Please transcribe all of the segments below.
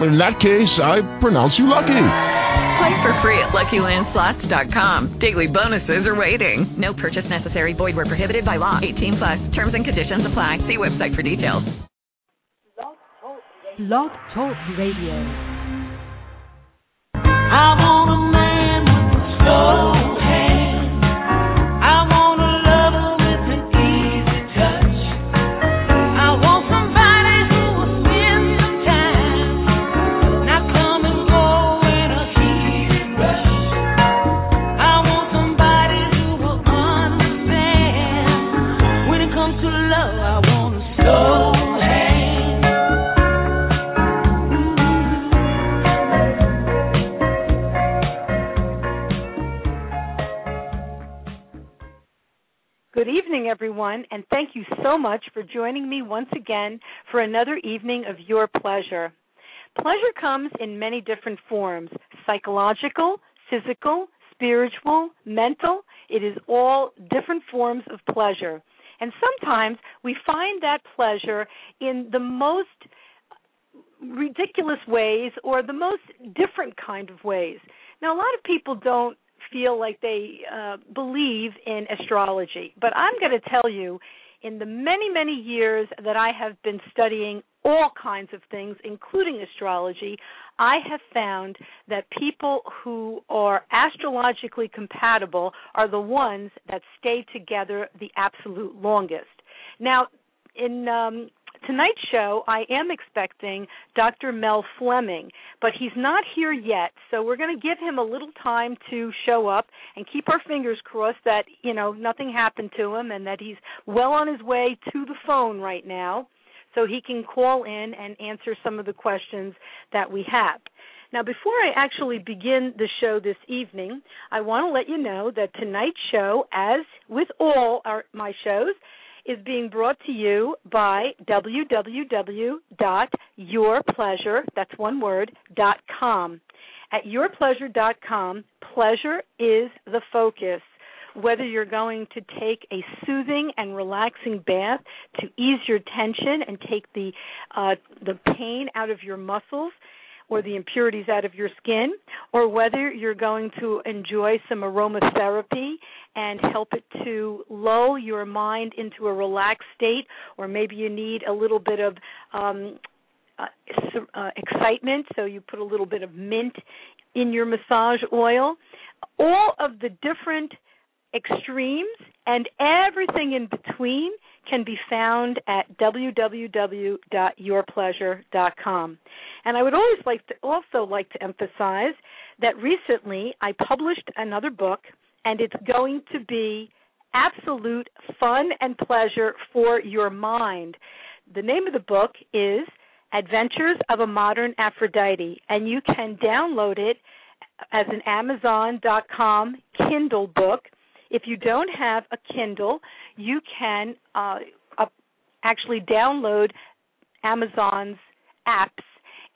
In that case, I pronounce you lucky. Play for free at LuckyLandSlots.com. Daily bonuses are waiting. No purchase necessary. Void where prohibited by law. 18 plus. Terms and conditions apply. See website for details. Blog Talk Radio. I want a man with a slow everyone, and thank you so much for joining me once again for another evening of your pleasure. Pleasure comes in many different forms psychological, physical, spiritual, mental. It is all different forms of pleasure. And sometimes we find that pleasure in the most ridiculous ways or the most different kind of ways. Now, a lot of people don't feel like they uh, believe in astrology, but I'm going to tell you, in the many, many years that I have been studying all kinds of things, including astrology, I have found that people who are astrologically compatible are the ones that stay together the absolute longest. Now, in um, tonight's show, I am expecting Dr. Mel Fleming, but he's not here yet, so we're going to give him a little time to show up and keep our fingers crossed that, you know, nothing happened to him and that he's well on his way to the phone right now so he can call in and answer some of the questions that we have. Now, before I actually begin the show this evening, I want to let you know that tonight's show, as with all our, my shows, is being brought to you by www.yourpleasure, that's one word, dot com. At yourpleasure.com, pleasure is the focus. Whether you're going to take a soothing and relaxing bath to ease your tension and take the uh, the pain out of your muscles, or the impurities out of your skin, or whether you're going to enjoy some aromatherapy and help it to lull your mind into a relaxed state, or maybe you need a little bit of um, uh, uh, excitement, so you put a little bit of mint in your massage oil. All of the different extremes and everything in between can be found at www.yourpleasure.com. And I would always like to also like to emphasize that recently I published another book and it's going to be absolute fun and pleasure for your mind. The name of the book is Adventures of a Modern Aphrodite and you can download it as an amazon.com Kindle book if you don't have a Kindle, you can uh, uh, actually download Amazon's apps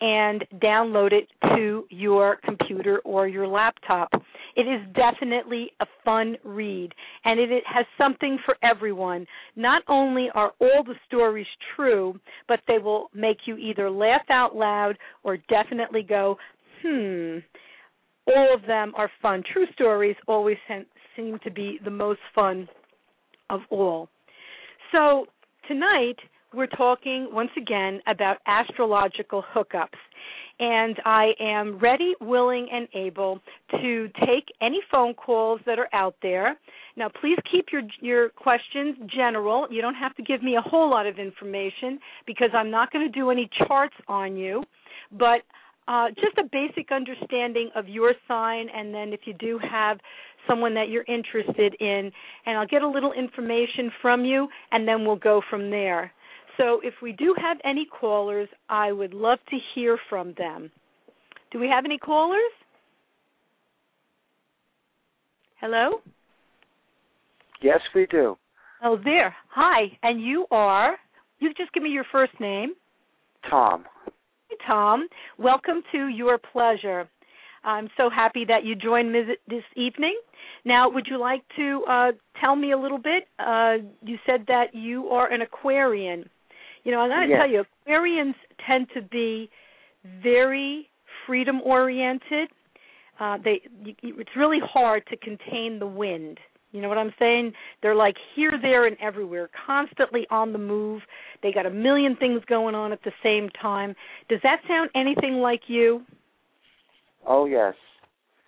and download it to your computer or your laptop. It is definitely a fun read and it, has something for everyone. Not only are all the stories true, but they will make you either laugh out loud or definitely go, hmm. All of them are fun. True stories always seem to be the most fun of all. So, tonight we're talking once again about astrological hookups. And I am ready, willing, and able to take any phone calls that are out there. Now, please keep your your questions general. You don't have to give me a whole lot of information because I'm not going to do any charts on you. But uh, just a basic understanding of your sign, and then if you do have someone that you're interested in, and I'll get a little information from you, and then we'll go from there. So if we do have any callers, I would love to hear from them. Do we have any callers? Hello? Yes, we do. Oh, there. Hi. And you are? you just give me your first name. Tom. Tom. Welcome to Your Pleasure. I'm so happy that you joined me this evening. Now, would you like to uh, tell me a little bit? Uh, you said that you are an Aquarian. You know, I'm going to Yes. tell you, Aquarians tend to be very freedom oriented. Uh, they, you, it's really hard to contain the wind. You know what I'm saying? They're like here, there, and everywhere, constantly on the move. They got a million things going on at the same time. Does that sound anything like you? Oh yes.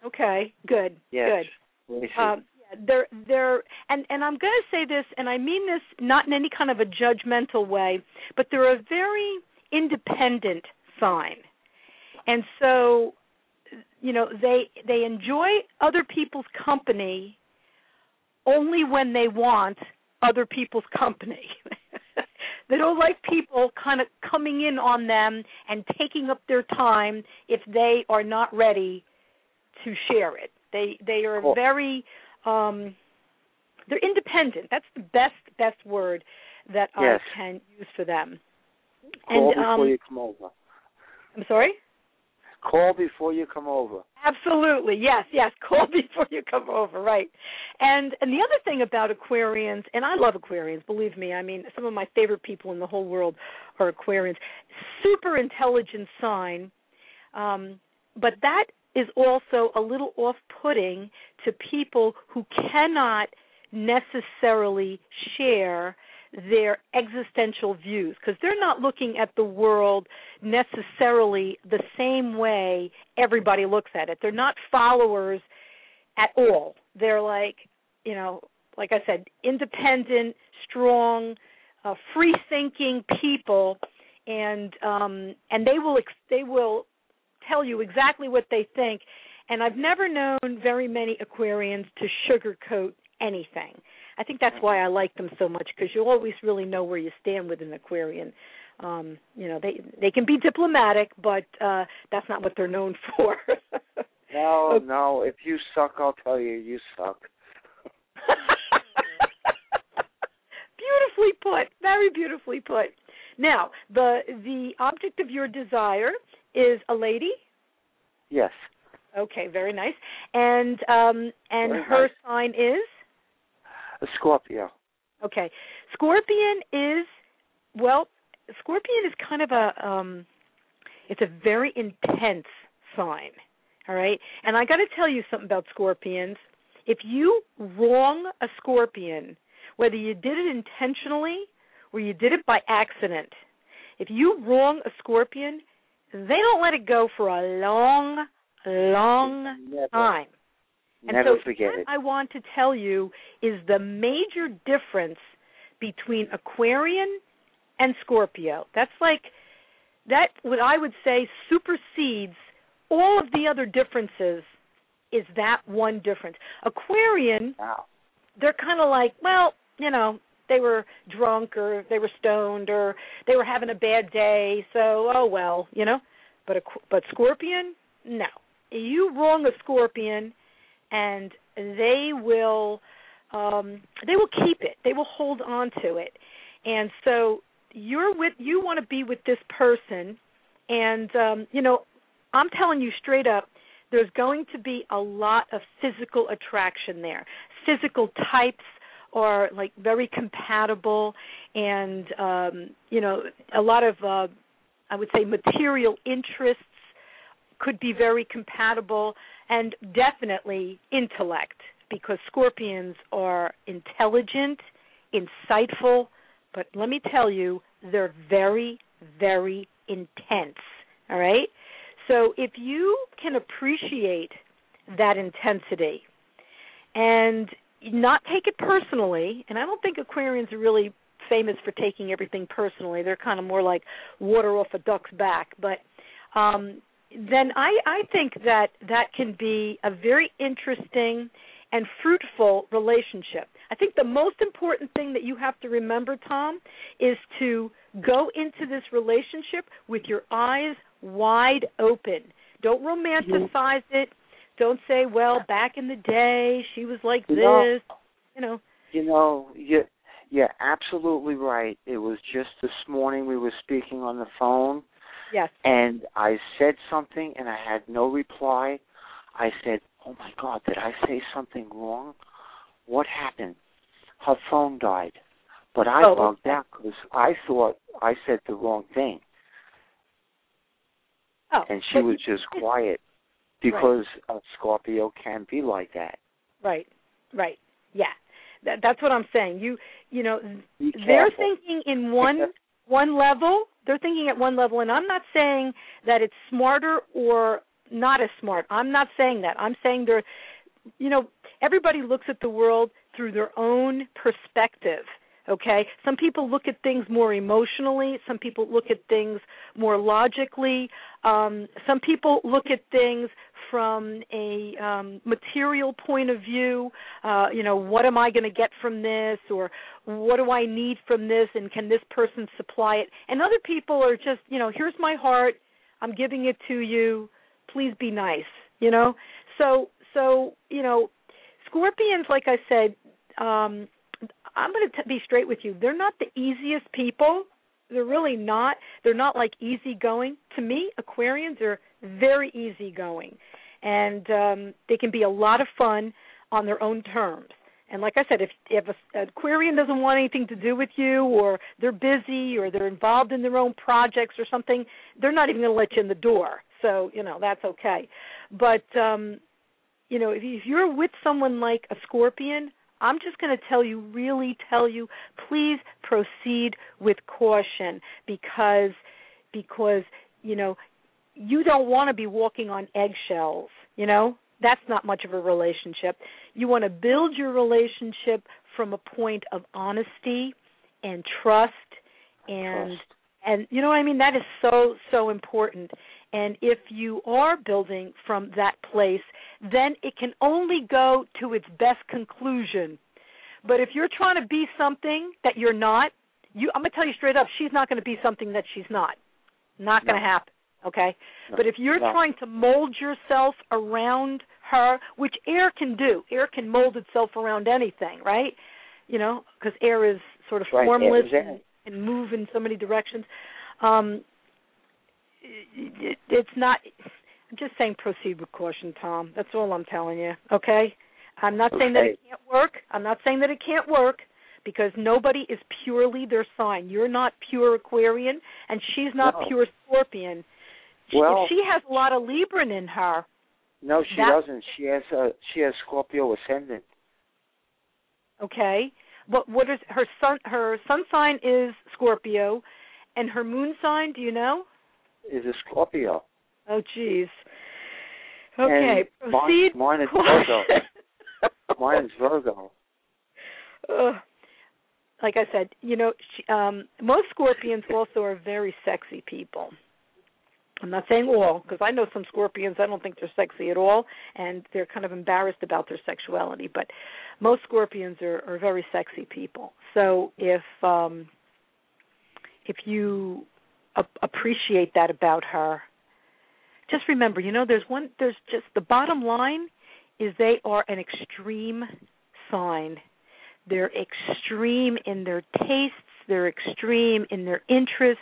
Okay, good, Yes. good. Let me see. Um, yeah, they're they're and and I'm going to say this, and I mean this not in any kind of a judgmental way, but they're a very independent sign, and so you know they they enjoy other people's company only when they want other people's company. they don't like people kind of coming in on them and taking up their time if they are not ready to share it. They they are Cool. very um they're independent. That's the best best word that Yes. I can use for them. Call and before um you come over. I'm sorry? Call before you come over. Absolutely. Yes, yes. Call before you come over, right. And and the other thing about Aquarians, and I love Aquarians, believe me. I mean, some of my favorite people in the whole world are Aquarians. Super intelligent sign. Um but that is also a little off-putting to people who cannot necessarily share their existential views because they're not looking at the world necessarily the same way everybody looks at it. They're not followers at all. They're like, you know, like I said, independent, strong, uh, free-thinking people, and um, and they will ex- they will tell you exactly what they think. And I've never known very many Aquarians to sugarcoat anything. I think that's why I like them so much because you always really know where you stand with an Aquarian. Um, you know, they they can be diplomatic, but uh that's not what they're known for. No, Okay. no. If you suck, I'll tell you you suck. beautifully put, very beautifully put. Now, the the object of your desire is a lady. Yes. Okay, very nice. And um and Very her nice. sign is A Scorpio. okay. Scorpion is well, Scorpion is kind of a um it's a very intense sign. All right? And I got to tell you something about scorpions. If you wrong a scorpion, whether you did it intentionally or you did it by accident, if you wrong a scorpion, they don't let it go for a long, long Never. time. And Never so forget that it. I want to tell you is the major difference between Aquarian and Scorpio. That's like that what I would say supersedes all of the other differences is that one difference. Aquarian, Wow. they're kind of like, well, you know, they were drunk or they were stoned or they were having a bad day, so oh well, you know. But a, but Scorpion, no. You wrong a Scorpion, and they will um they will keep it. They will hold on to it. And so you're with you want to be with this person and um you know, I'm telling you straight up there's going to be a lot of physical attraction there. Physical types are like very compatible and um you know a lot of uh I would say material interests could be very compatible and definitely intellect because scorpions are intelligent, insightful, but let me tell you, they're very, very intense. All right? So if you can appreciate that intensity and not take it personally, and I don't think Aquarians are really famous for taking everything personally. They're kind of more like water off a duck's back, but um then I I think that that can be a very interesting and fruitful relationship. I think the most important thing that you have to remember, Tom, is to go into this relationship with your eyes wide open. Don't romanticize it. Don't say, "Well, back in the day, she was like this." You know- You know, You know, you Yeah, absolutely right. It was just this morning we were speaking on the phone Yes. and I said something and I had no reply. I said, "Oh my God, did I say something wrong? What happened?" Her phone died, but I Oh, bugged out because I thought I said the wrong thing, Oh, and she was just quiet because a Scorpio can be like that. Right. Right. Yeah. That, that's what I'm saying. You you know Be they're careful. thinking in one one level. They're thinking at one level, and I'm not saying that it's smarter or not as smart. I'm not saying that. I'm saying they're, you know, everybody looks at the world through their own perspective. Okay, some people look at things more emotionally. Some people look at things more logically. Um, some people look at things from a um, material point of view. Uh, you know, what am I going to get from this, or what do I need from this, and can this person supply it? And other people are just, you know, here's my heart. I'm giving it to you. Please be nice. You know, so so you know, scorpions, like I said. Um, I'm going to be straight with you. They're not the easiest people. They're really not. They're not like easygoing. To me, Aquarians are very easygoing, and um, they can be a lot of fun on their own terms. And like I said, if if a, an Aquarian doesn't want anything to do with you, or they're busy, or they're involved in their own projects or something, they're not even going to let you in the door. So you know that's okay. But um, you know, if, if you're with someone like a Scorpion, I'm just going to tell you, really tell you, please proceed with caution because because you know you don't want to be walking on eggshells. You know that's not much of a relationship. You want to build your relationship from a point of honesty and trust and Trust. and you know what I mean. That is so so important. And if you are building from that place, then it can only go to its best conclusion. But if you're trying to be something that you're not, you I'm going to tell you straight up, she's not going to be something that she's not. Not going to No. happen, okay? No. But if you're No. trying to mold yourself around her, which air can do. Air can mold itself around anything, right? You know, because air is sort of Right, formless and, and move in so many directions. Um it, it's not I'm just saying proceed with caution, Tom. That's all I'm telling you. Okay? I'm not saying that it can't work. I'm not saying that it can't work because nobody is purely their sign. You're not pure Aquarian and she's not No. pure Scorpion. She- Well- if she has a lot of Libran in her, No, she doesn't. She has a she has Scorpio ascendant. okay? What what is her sun her sun sign is Scorpio and her moon sign, do you know? Is a Scorpio. Oh geez. Okay, And proceed. Mine, mine is. Virgo. Mine is Virgo. Ugh. like I said, you know, she, um most Scorpions also are very sexy people. I'm not saying all, because I know some Scorpions I don't think they're sexy at all, and they're kind of embarrassed about their sexuality. But most Scorpions are, are very sexy people. So if um if you a- appreciate that about her, just remember, you know, there's one. There's just the bottom line is they are an extreme sign. They're extreme in their tastes, they're extreme in their interests,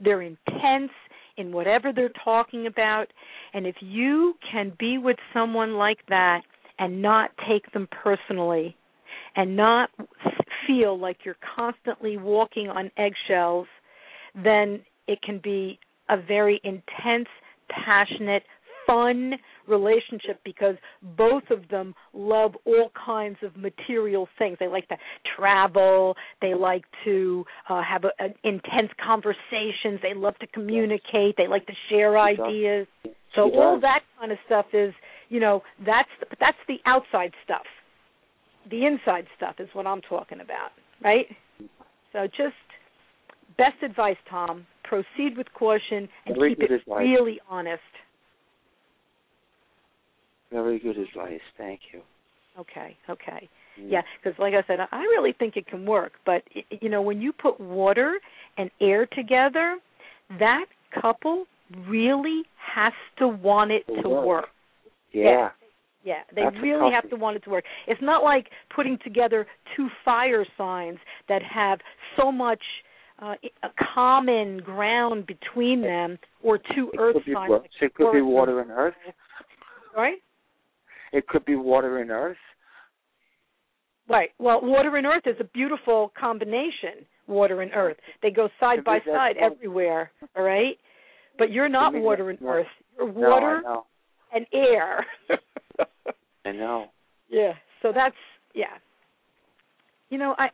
they're intense in whatever they're talking about. And if you can be with someone like that and not take them personally and not feel like you're constantly walking on eggshells, then it can be a very intense, passionate, fun relationship because both of them love all kinds of material things. They like to travel, they like to uh, have a, an intense conversations, they love to communicate, they like to share ideas. So all that kind of stuff is, you know, that's the, that's the outside stuff. The inside stuff is what I'm talking about, right? So just best advice, Tom. Proceed with caution and keep it advice. really honest. Very good advice. Thank you. Okay, okay. Mm. Yeah, because like I said, I really think it can work. But you know, when you put water and air together, that couple really has to want it To work. work. Yeah. Yeah, they That's really have to want it to work. It's not like putting together two fire signs that have so much uh, a common ground between them, or two It earth signs. like it could be water and earth. Right? It could be water and earth. Right. Well, water and earth is a beautiful combination. Water and earth. They go side by side everywhere. All right. But you're not water and earth. You're water know. and air. I know. yeah. So that's yeah. You know, I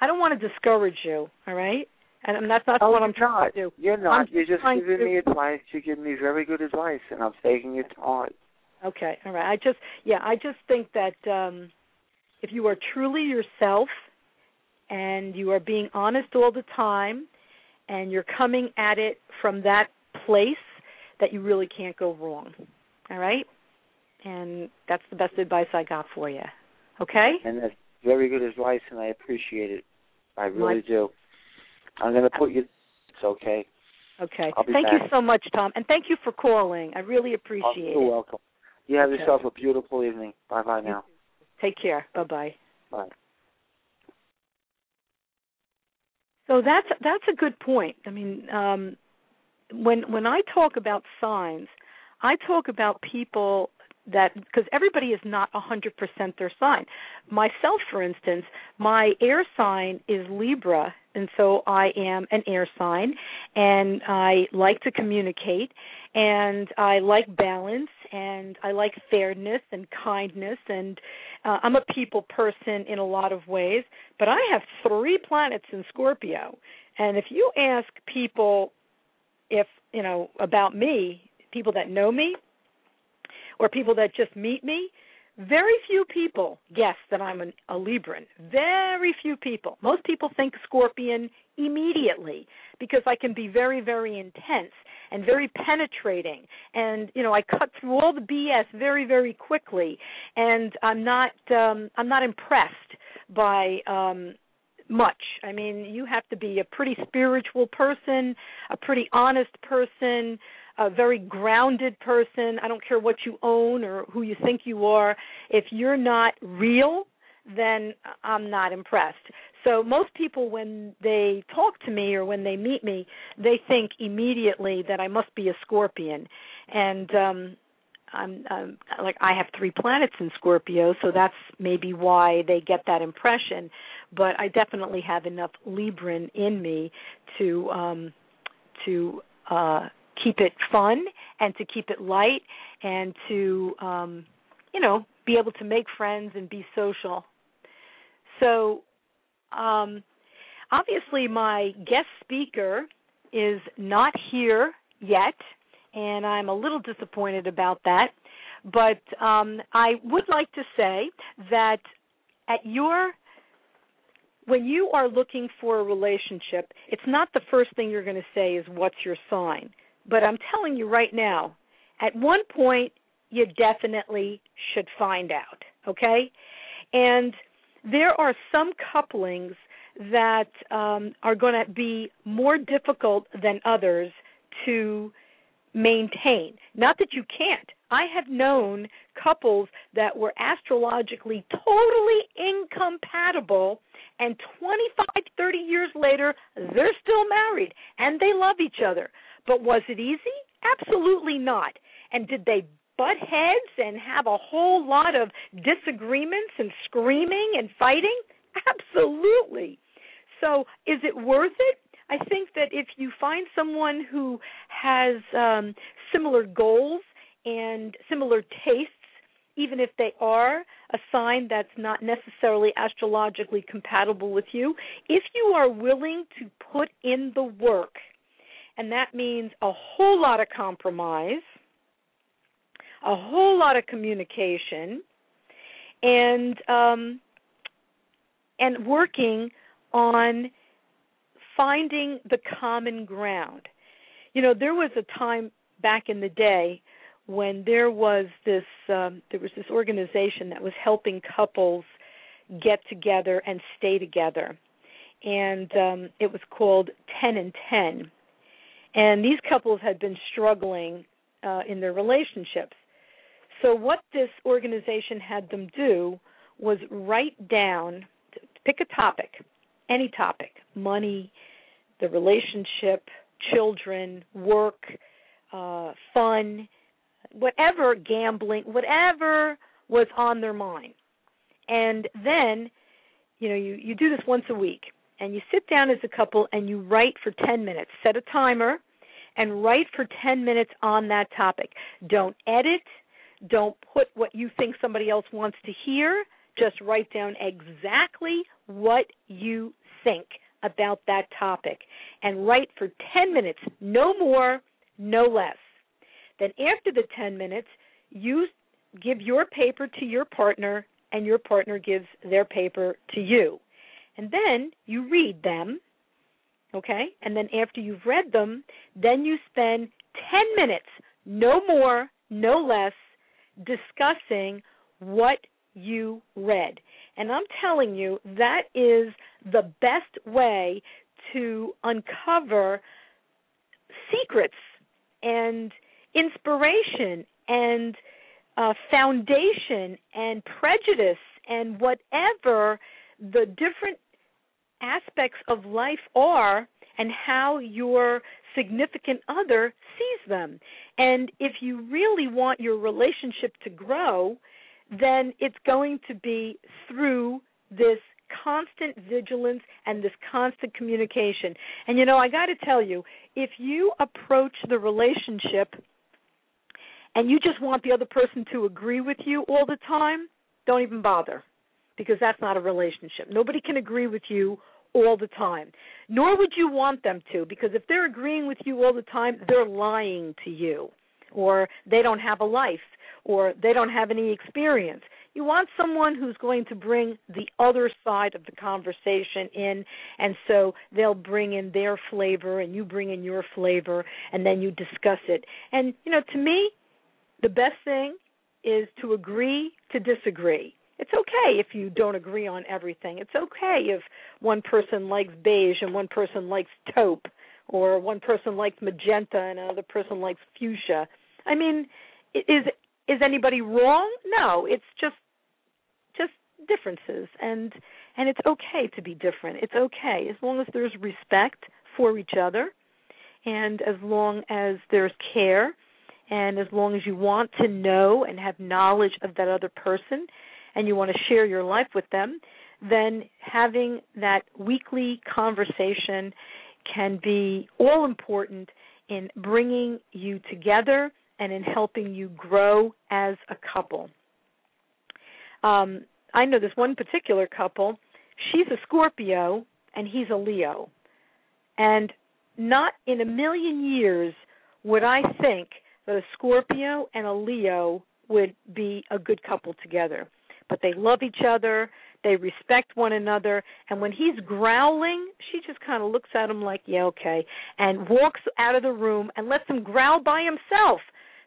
I don't want to discourage you. All right. And that's not Oh, what I'm you're trying not. to do. You're not. I'm You're just giving to- me advice. You give me very good advice, and I'm taking it to heart. Okay, all right. I just yeah, I just think that um if you are truly yourself and you are being honest all the time and you're coming at it from that place that you really can't go wrong. All right? And that's the best advice I got for you. Okay? And that's very good advice, and I appreciate it. I really My- do. I'm going to put you. It's okay. Okay. Thank you so much, Tom, and thank you for calling. I really Oh, appreciate you're it. welcome. You have Okay. yourself a beautiful evening. Bye bye now. Take care. Bye-bye. Bye. So that's that's a good point. I mean, um, when when I talk about signs, I talk about people that because everybody is not a 100% their sign. Myself, for instance, my air sign is Libra, and so I am an air sign, and I like to communicate, and I like balance, and I like fairness and kindness, and uh, I'm a people person in a lot of ways. But I have three planets in Scorpio, and if you ask people if you know about me, people that know me, or people that just meet me, very few people guess that I'm an, a Libran. Very few people. Most people think Scorpion immediately because I can be very, very intense and very penetrating. And you know, I cut through all the BS very, very quickly. And I'm not, um, I'm not impressed by. Um, much. I mean, you have to be a pretty spiritual person, a pretty honest person, a very grounded person. I don't care what you own or who you think you are. If you're not real, then I'm not impressed. So most people when they talk to me or when they meet me, they think immediately that I must be a scorpion. And um I'm um, like I have three planets in Scorpio, so that's maybe why they get that impression. But I definitely have enough Libran in me to um to uh keep it fun and to keep it light and to um you know be able to make friends and be social. So um obviously my guest speaker is not here yet and I'm a little disappointed about that. But um, I would like to say that at your when you are looking for a relationship, it's not the first thing you're going to say is what's your sign. But I'm telling you right now, at one point you definitely should find out, okay? And there are some couplings that um, are going to be more difficult than others to maintain. Not that you can't. I have known couples that were astrologically totally incompatible and 25, 30 years later, they're still married and they love each other. But was it easy? Absolutely not. And did they butt heads and have a whole lot of disagreements and screaming and fighting? Absolutely. So, is it worth it? I think that if you find someone who has um, similar goals and similar tastes, even if they are a sign that's not necessarily astrologically compatible with you, if you are willing to put in the work, and that means a whole lot of compromise, a whole lot of communication, and um, and working on finding the common ground. You know, there was a time back in the day when there was this um, there was this organization that was helping couples get together and stay together, and um, it was called Ten and Ten. And these couples had been struggling uh, in their relationships. So what this organization had them do was write down, pick a topic, any topic, money, the relationship, children, work, uh, fun, whatever, gambling, whatever was on their mind. And then, you know, you, you do this once a week and you sit down as a couple and you write for 10 minutes. Set a timer and write for 10 minutes on that topic. Don't edit. Don't put what you think somebody else wants to hear. Just write down exactly what you think about that topic and write for 10 minutes, no more, no less. Then after the 10 minutes, you give your paper to your partner and your partner gives their paper to you. And then you read them, okay? And then after you've read them, then you spend 10 minutes, no more, no less, discussing what you read. And I'm telling you, that is the best way to uncover secrets and inspiration and uh, foundation and prejudice and whatever the different aspects of life are and how your significant other sees them. And if you really want your relationship to grow, then it's going to be through this constant vigilance and this constant communication. And you know, I got to tell you, if you approach the relationship and you just want the other person to agree with you all the time, don't even bother because that's not a relationship. Nobody can agree with you all the time. Nor would you want them to because if they're agreeing with you all the time, they're lying to you or they don't have a life or they don't have any experience. You want someone who's going to bring the other side of the conversation in, and so they'll bring in their flavor and you bring in your flavor, and then you discuss it. And, you know, to me, the best thing is to agree to disagree. It's okay if you don't agree on everything. It's okay if one person likes beige and one person likes taupe, or one person likes magenta and another person likes fuchsia. I mean, is is anybody wrong? No, it's just just differences and and it's okay to be different. It's okay as long as there's respect for each other and as long as there's care and as long as you want to know and have knowledge of that other person and you want to share your life with them, then having that weekly conversation can be all important in bringing you together and in helping you grow as a couple. Um, I know this one particular couple. She's a Scorpio and he's a Leo. And not in a million years would I think that a Scorpio and a Leo would be a good couple together. But they love each other, they respect one another, and when he's growling, she just kind of looks at him like, "Yeah, okay," and walks out of the room and lets him growl by himself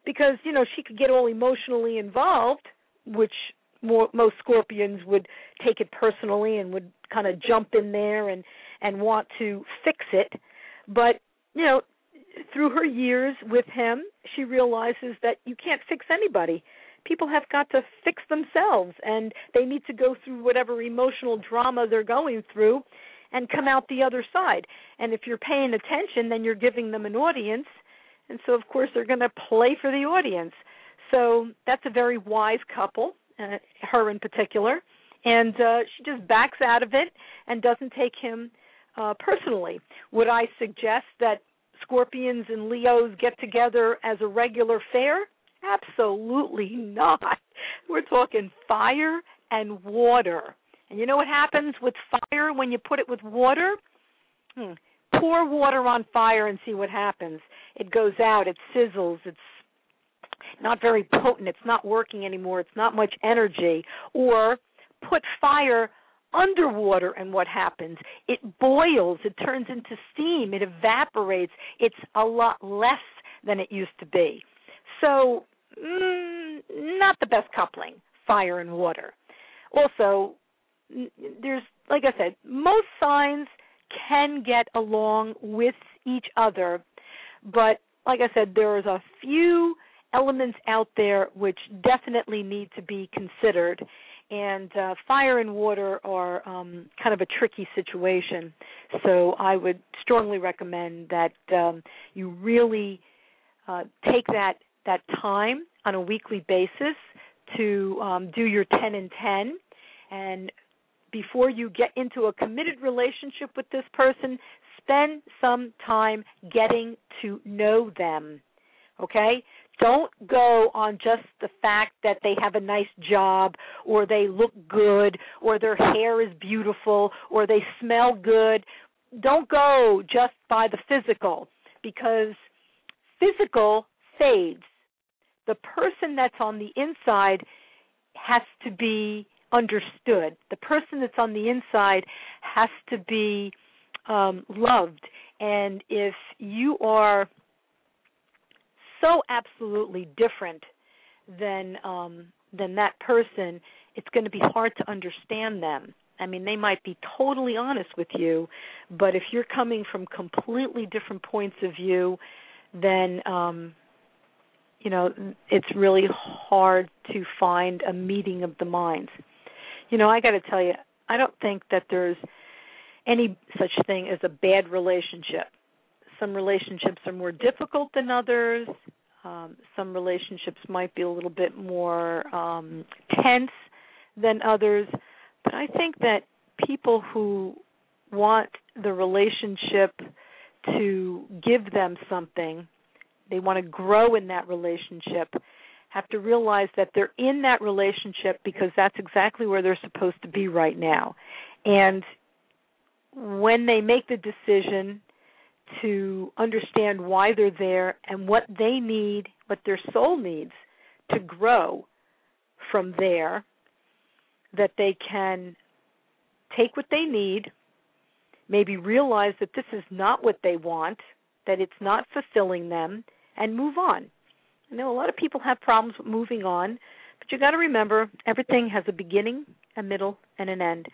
because, you know, she could get all emotionally involved, which more, most Scorpions would take it personally and would kind of jump in there and and want to fix it. But, you know, through her years with him, she realizes that you can't fix anybody. People have got to fix themselves and they need to go through whatever emotional drama they're going through and come out the other side. And if you're paying attention, then you're giving them an audience. And so, of course, they're going to play for the audience. So that's a very wise couple, uh, her in particular. And uh, she just backs out of it and doesn't take him uh, personally. Would I suggest that Scorpions and Leos get together as a regular fare? Absolutely not. We're talking fire and water. And you know what happens with fire when you put it with water? Hmm. Pour water on fire and see what happens. It goes out, it sizzles, it's not very potent, it's not working anymore, it's not much energy. Or put fire underwater and what happens? It boils, it turns into steam, it evaporates. It's a lot less than it used to be. So, mm, not the best coupling, fire and water. Also, there's, like I said, most signs can get along with each other, but like I said, there's a few elements out there which definitely need to be considered. And uh, fire and water are um, kind of a tricky situation. So I would strongly recommend that um, you really uh, take that that time on a weekly basis to um, do your 10 and 10 and before you get into a committed relationship with this person spend some time getting to know them okay? Don't go on just the fact that they have a nice job or they look good or their hair is beautiful or they smell good. Don't go just by the physical because physical fades the person that's on the inside has to be understood. The person that's on the inside has to be um, loved. And if you are so absolutely different than um, than that person, it's going to be hard to understand them. I mean, they might be totally honest with you, but if you're coming from completely different points of view, then um, you know it's really hard to find a meeting of the minds. You know i got to tell you i don't think that there's any such thing as a bad relationship. Some relationships are more difficult than others. Um some relationships might be a little bit more um tense than others. But i think that people who want the relationship to give them something they want to grow in that relationship have to realize that they're in that relationship because that's exactly where they're supposed to be right now. And when they make the decision to understand why they're there and what they need, what their soul needs to grow from there, that they can take what they need, maybe realize that this is not what they want, that it's not fulfilling them, and move on. I know a lot of people have problems with moving on, but you got to remember everything has a beginning, a middle, and an end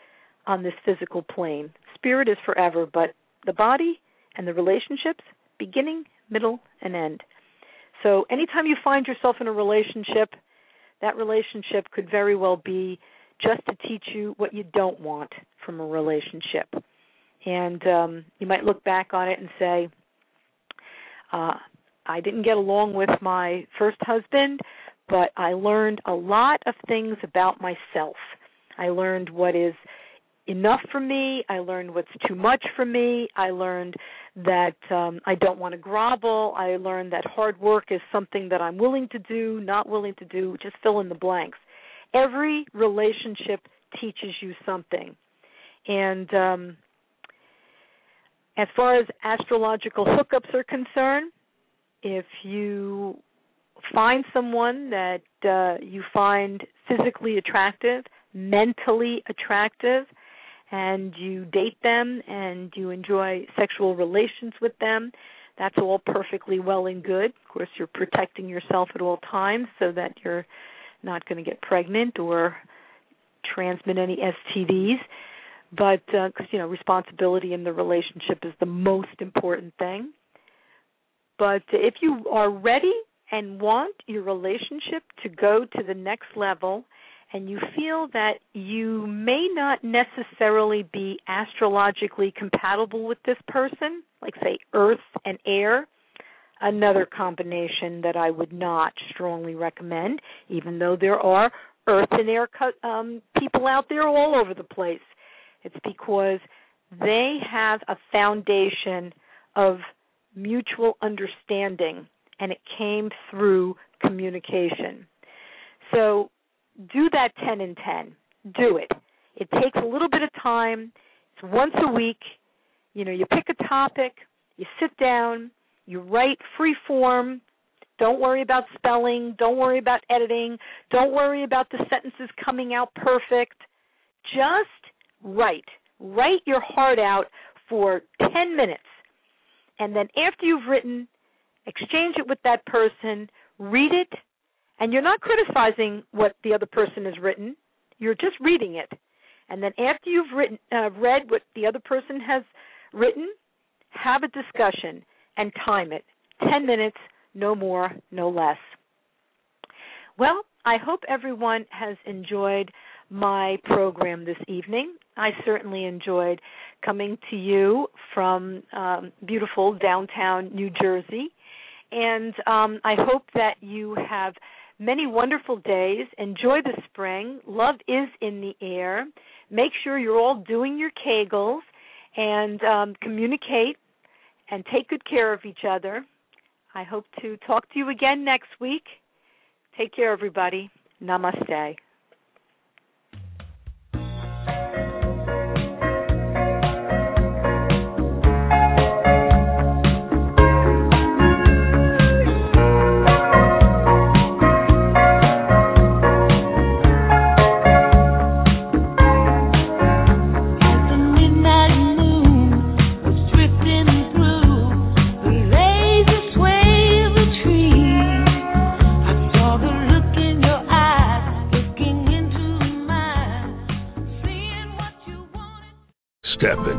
on this physical plane. Spirit is forever, but the body and the relationships, beginning, middle, and end. So anytime you find yourself in a relationship, that relationship could very well be just to teach you what you don't want from a relationship. And um, you might look back on it and say, uh, I didn't get along with my first husband, but I learned a lot of things about myself. I learned what is enough for me. I learned what's too much for me. I learned that um I don't want to grovel. I learned that hard work is something that I'm willing to do, not willing to do, just fill in the blanks. Every relationship teaches you something. And um as far as astrological hookups are concerned, if you find someone that uh, you find physically attractive, mentally attractive, and you date them and you enjoy sexual relations with them, that's all perfectly well and good. Of course, you're protecting yourself at all times so that you're not going to get pregnant or transmit any STDs. But because uh, you know, responsibility in the relationship is the most important thing. But if you are ready and want your relationship to go to the next level, and you feel that you may not necessarily be astrologically compatible with this person, like say earth and air, another combination that I would not strongly recommend, even though there are earth and air um, people out there all over the place. It's because they have a foundation of mutual understanding and it came through communication. So do that 10 and 10. Do it. It takes a little bit of time. It's once a week. You know, you pick a topic, you sit down, you write free form. Don't worry about spelling, don't worry about editing, don't worry about the sentences coming out perfect. Just write. Write your heart out for 10 minutes and then after you've written, exchange it with that person, read it, and you're not criticizing what the other person has written. You're just reading it. And then after you've written uh, read what the other person has written, have a discussion and time it. 10 minutes, no more, no less. Well, I hope everyone has enjoyed my program this evening. I certainly enjoyed coming to you from um, beautiful downtown New Jersey. And um, I hope that you have many wonderful days. Enjoy the spring. Love is in the air. Make sure you're all doing your kegels and um, communicate and take good care of each other. I hope to talk to you again next week. Take care, everybody. Namaste.